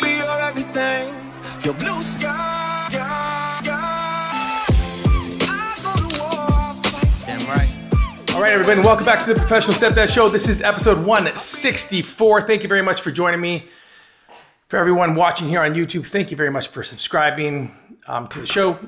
be your everything, your blue sky. All right, everybody, welcome back to the Professional Stepdad Show. This is episode 164. Thank you very much for joining me. For everyone watching here on YouTube, thank you very much for subscribing um, to the show.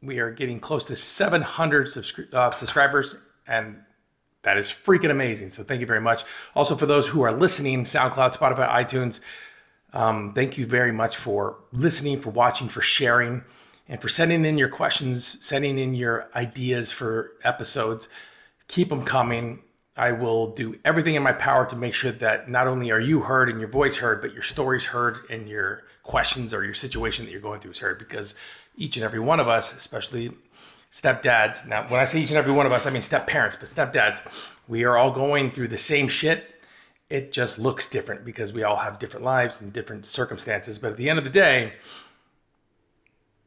We are getting close to 700 subscri- uh, subscribers, and that is freaking amazing. So thank you very much. Also, for those who are listening, SoundCloud, Spotify, iTunes, um, thank you very much for listening, for watching, for sharing, and for sending in your questions, sending in your ideas for episodes. Keep them coming. I will do everything in my power to make sure that not only are you heard and your voice heard, but your stories heard and your questions or your situation that you're going through is heard because each and every one of us, especially stepdads, now when I say each and every one of us, I mean step parents, but stepdads, we are all going through the same shit. It just looks different because we all have different lives and different circumstances. But at the end of the day,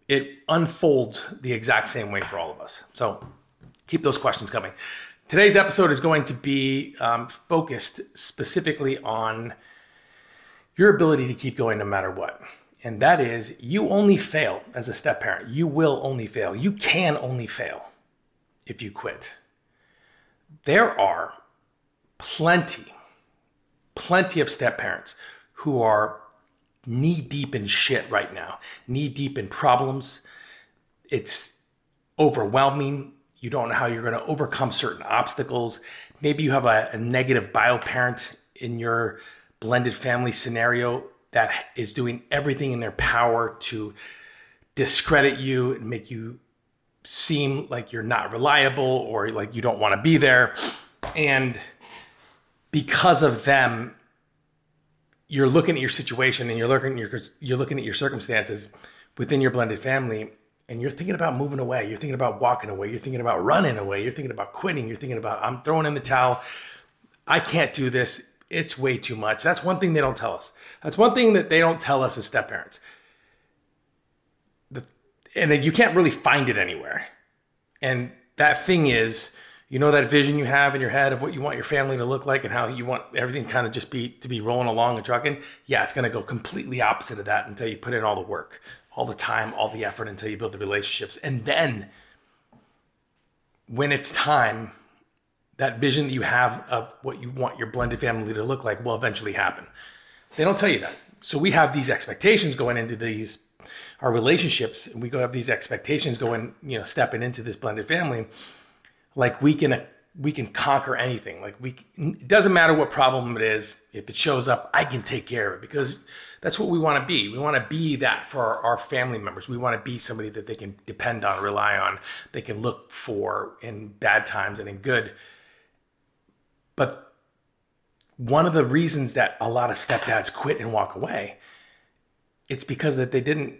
it unfolds the exact same way for all of us. So keep those questions coming. Today's episode is going to be um, focused specifically on your ability to keep going no matter what. And that is, you only fail as a step parent. You will only fail. You can only fail if you quit. There are plenty, plenty of step parents who are knee deep in shit right now, knee deep in problems. It's overwhelming. You don't know how you're going to overcome certain obstacles. Maybe you have a, a negative bio parent in your blended family scenario that is doing everything in their power to discredit you and make you seem like you're not reliable or like you don't want to be there. And because of them, you're looking at your situation and you're looking at your you're looking at your circumstances within your blended family and you're thinking about moving away. You're thinking about walking away. You're thinking about running away. You're thinking about quitting. You're thinking about i'm throwing in the towel. I can't do this. It's way too much. That's one thing they don't tell us. That's one thing that they don't tell us as step parents. The, and you can't really find it anywhere. And that thing is you know that vision you have in your head of what you want your family to look like and how you want everything kind of just be to be rolling along and trucking? Yeah it's going to go completely opposite of that until you put in all the work all the time all the effort until you build the relationships. And then when it's time that vision that you have of what you want your blended family to look like will eventually happen. They don't tell you that. So we have these expectations going into these our relationships and we go have these expectations going you know stepping into this blended family like we can we can conquer anything. Like we it doesn't matter what problem it is if it shows up i can take care of it because that's what we want to be. We want to be that for our, our family members. We want to be somebody that they can depend on rely on they can look for in bad times and in good. But one of the reasons that a lot of stepdads quit and walk away it's because that they didn't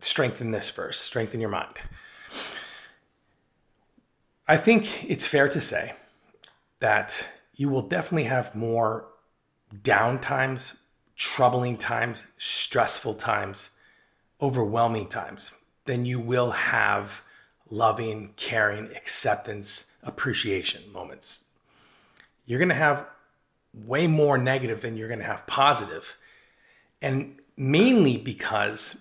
strengthen this first strengthen your mind I think it's fair to say that you will definitely have more down times, troubling times, stressful times, overwhelming times than you will have loving, caring, acceptance, appreciation moments. You're going to have way more negative than you're going to have positive. And mainly because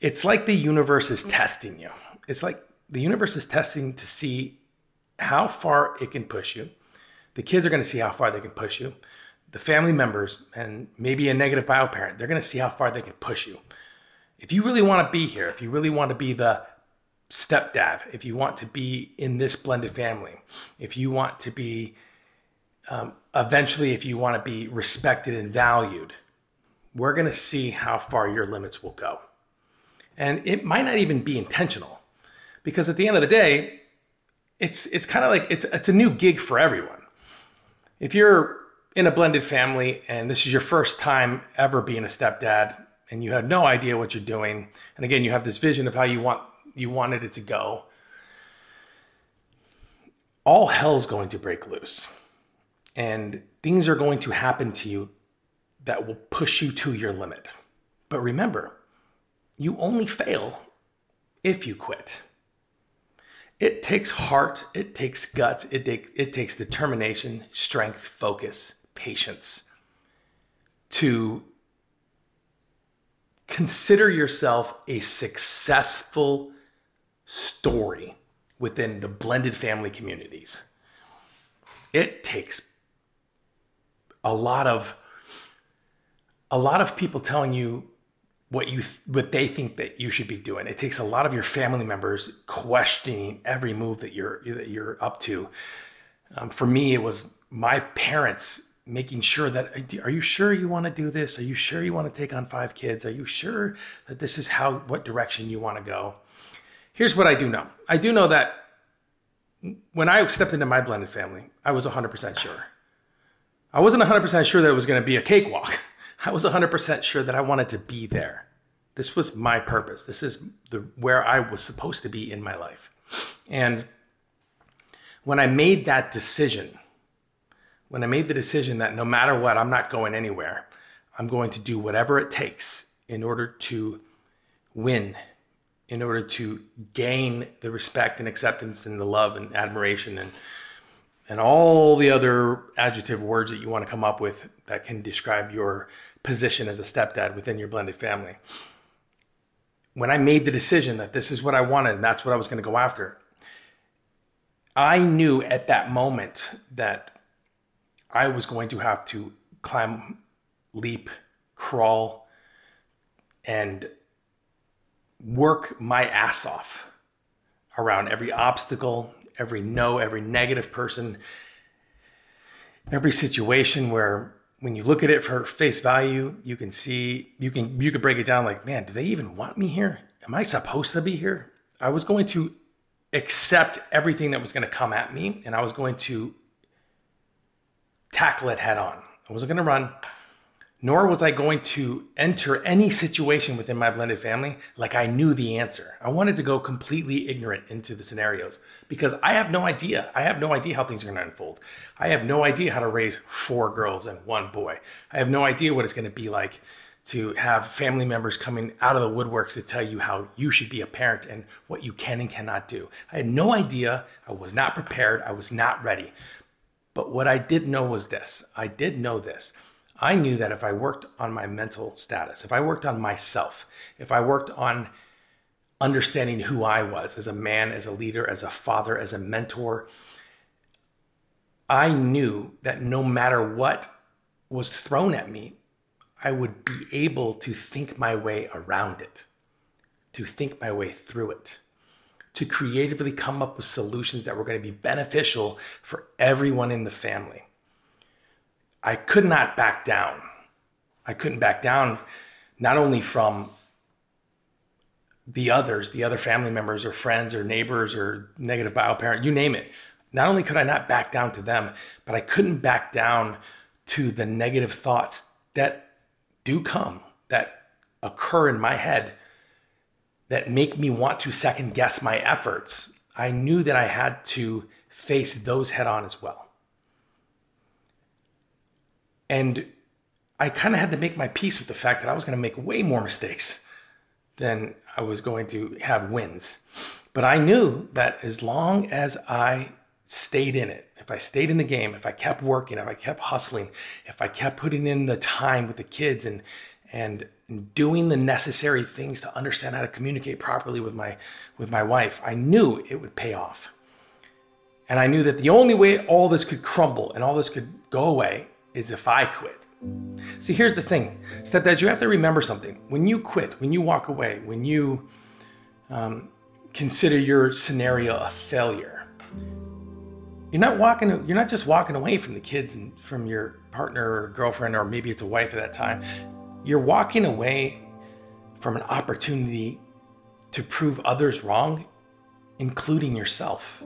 it's like the universe is testing you. It's like the universe is testing to see how far it can push you. The kids are going to see how far they can push you. The family members and maybe a negative bio parent, they're going to see how far they can push you. If you really want to be here, if you really want to be the stepdad, if you want to be in this blended family, if you want to be um, eventually, if you want to be respected and valued, we're going to see how far your limits will go. And it might not even be intentional because at the end of the day, it's it's kind of like it's it's a new gig for everyone. If you're in a blended family and this is your first time ever being a stepdad and you have no idea what you're doing, and again you have this vision of how you want you wanted it to go, all hell's going to break loose. And things are going to happen to you that will push you to your limit. But remember, you only fail if you quit. It takes heart, it takes guts, it, take, it takes determination, strength, focus, patience to consider yourself a successful story within the blended family communities. It takes a lot of a lot of people telling you what you th- what they think that you should be doing. It takes a lot of your family members questioning every move that you're that you're up to. Um, for me, it was my parents making sure that are you sure you want to do this? Are you sure you want to take on five kids? Are you sure that this is how what direction you want to go? Here's what I do know. I do know that when I stepped into my blended family, I was 100% sure. I wasn't 100% sure that it was going to be a cakewalk. I was 100% sure that I wanted to be there. This was my purpose. This is the where I was supposed to be in my life. And when I made that decision, when I made the decision that no matter what, I'm not going anywhere, I'm going to do whatever it takes in order to win, in order to gain the respect and acceptance and the love and admiration and and all the other adjective words that you want to come up with that can describe your position as a stepdad within your blended family. When I made the decision that this is what I wanted and that's what I was going to go after, I knew at that moment that I was going to have to climb, leap, crawl, and work my ass off around every obstacle, every no, every negative person, every situation where when you look at it for face value, you can see you can you could break it down like, man, do they even want me here? Am I supposed to be here? I was going to accept everything that was going to come at me and I was going to tackle it head on. I wasn't going to run nor was I going to enter any situation within my blended family like I knew the answer. I wanted to go completely ignorant into the scenarios because I have no idea. I have no idea how things are going to unfold. I have no idea how to raise four girls and one boy. I have no idea what it's going to be like to have family members coming out of the woodworks to tell you how you should be a parent and what you can and cannot do. I had no idea. I was not prepared. I was not ready. But what I did know was this I did know this I knew that if I worked on my mental status, if I worked on myself, if I worked on understanding who I was as a man, as a leader, as a father, as a mentor, I knew that no matter what was thrown at me, I would be able to think my way around it, to think my way through it, to creatively come up with solutions that were going to be beneficial for everyone in the family. I could not back down. I couldn't back down not only from the others, the other family members or friends or neighbors or negative bio parent, you name it. Not only could I not back down to them, but I couldn't back down to the negative thoughts that do come, that occur in my head, that make me want to second guess my efforts. I knew that I had to face those head on as well. And I kind of had to make my peace with the fact that I was going to make way more mistakes than I was going to have wins. But I knew that as long as I stayed in it, if I stayed in the game, if I kept working, if I kept hustling, if I kept putting in the time with the kids and and doing the necessary things to understand how to communicate properly with my with my wife, I knew it would pay off. And I knew that the only way all this could crumble and all this could go away is if I quit. See, here's the thing, stepdads, you have to remember something. When you quit, when you walk away, when you um, consider your scenario a failure, you're not walking. You're not just walking away from the kids and from your partner or girlfriend, or maybe it's a wife at that time. You're walking away from an opportunity to prove others wrong, including yourself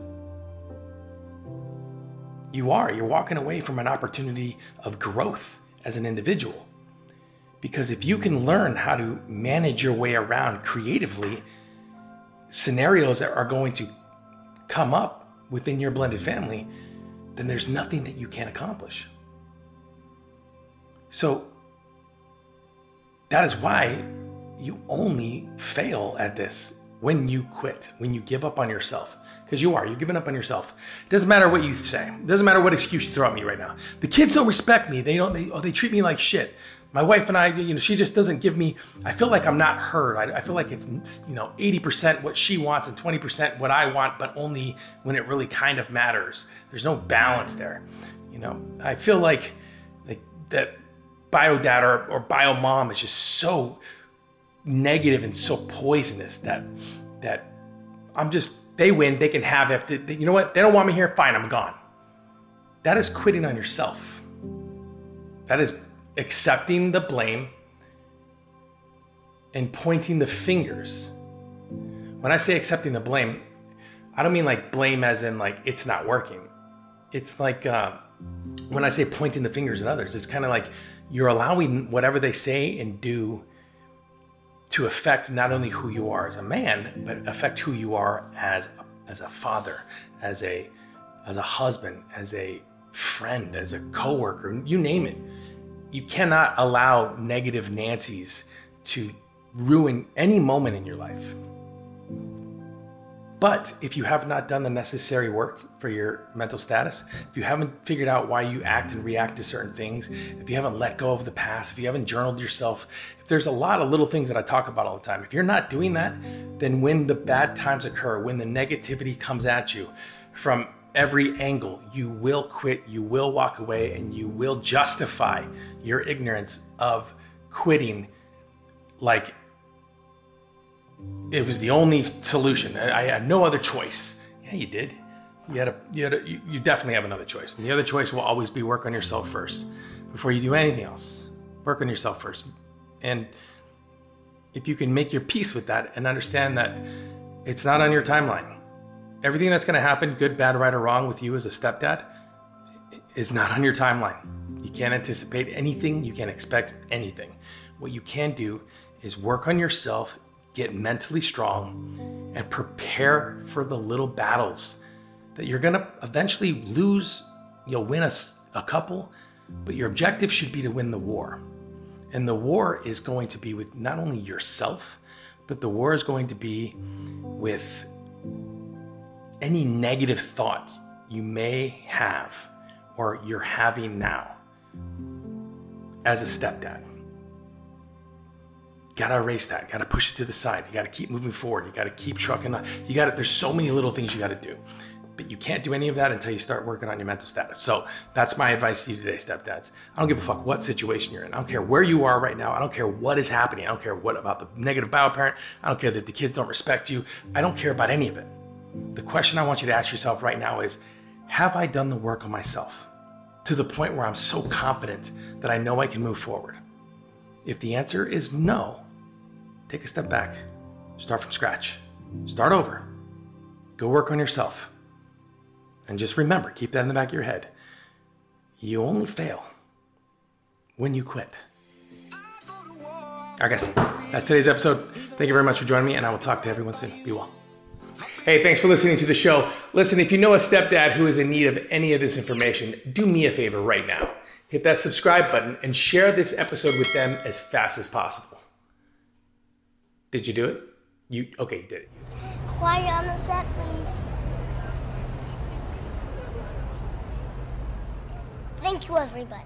you are. You're walking away from an opportunity of growth as an individual. Because if you can learn how to manage your way around creatively scenarios that are going to come up within your blended family, then there's nothing that you can't accomplish. So that is why you only fail at this when you quit, when you give up on yourself because you are. You're giving up on yourself. It doesn't matter what you say. It doesn't matter what excuse you throw at me right now. The kids don't respect me. They don't. They, oh, they treat me like shit. My wife and I, you know, she just doesn't give me, I feel like I'm not heard. I, I feel like it's, you know, 80% what she wants and 20% what I want, but only when it really kind of matters. There's no balance there. You know, I feel like, like that bio dad or, or bio mom is just so negative and so poisonous that, that I'm just, they win, they can have if they, you know what, they don't want me here, fine, I'm gone. That is quitting on yourself. That is accepting the blame and pointing the fingers. When I say accepting the blame, I don't mean like blame as in like it's not working. It's like uh, when I say pointing the fingers at others, it's kind of like you're allowing whatever they say and do to affect not only who you are as a man, but affect who you are as as a father, as a as a husband, as a friend, as a coworker, you name it you cannot allow negative Nancy's to ruin any moment in your life. But if you have not done the necessary work for your mental status, if you haven't figured out why you act and react to certain things, if you haven't let go of the past, if you haven't journaled yourself, if there's a lot of little things that I talk about all the time, if you're not doing that, then when the bad times occur, when the negativity comes at you from every angle. You will quit, you will walk away, and you will justify your ignorance of quitting like it was the only solution. I had no other choice. Yeah, you did. You had a, you had a, you definitely have another choice. And the other choice will always be work on yourself first before you do anything else. Work on yourself first. And if you can make your peace with that and understand that it's not on your timeline, everything that's going to happen, good, bad, right, or wrong, with you as a stepdad, is not on your timeline. You can't anticipate anything, you can't expect anything. What you can do is work on yourself, get mentally strong, and prepare for the little battles that you're going to eventually lose. You'll win a, a couple, but your objective should be to win the war. And the war is going to be with not only yourself, but the war is going to be with any negative thought you may have or you're having now as a stepdad. Gotta erase that. Gotta push it to the side. You gotta keep moving forward. You gotta keep trucking on. You gotta, there's so many little things you gotta do. But you can't do any of that until you start working on your mental status. So that's my advice to you today, stepdads. I don't give a fuck what situation you're in. I don't care where you are right now. I don't care what is happening. I don't care what about the negative bio parent. I don't care that the kids don't respect you. I don't care about any of it. The question I want you to ask yourself right now is Have I done the work on myself to the point where I'm so confident that I know I can move forward? If the answer is no, take a step back, start from scratch, start over, go work on yourself. And just remember, keep that in the back of your head. You only fail when you quit. All right, guys, that's today's episode. Thank you very much for joining me, and I will talk to everyone soon. Be well. Hey, thanks for listening to the show. Listen, if you know a stepdad who is in need of any of this information, do me a favor right now. Hit that subscribe button and share this episode with them as fast as possible. Did you do it? You okay, you did it. Quiet on the set, please. Thank you, everybody.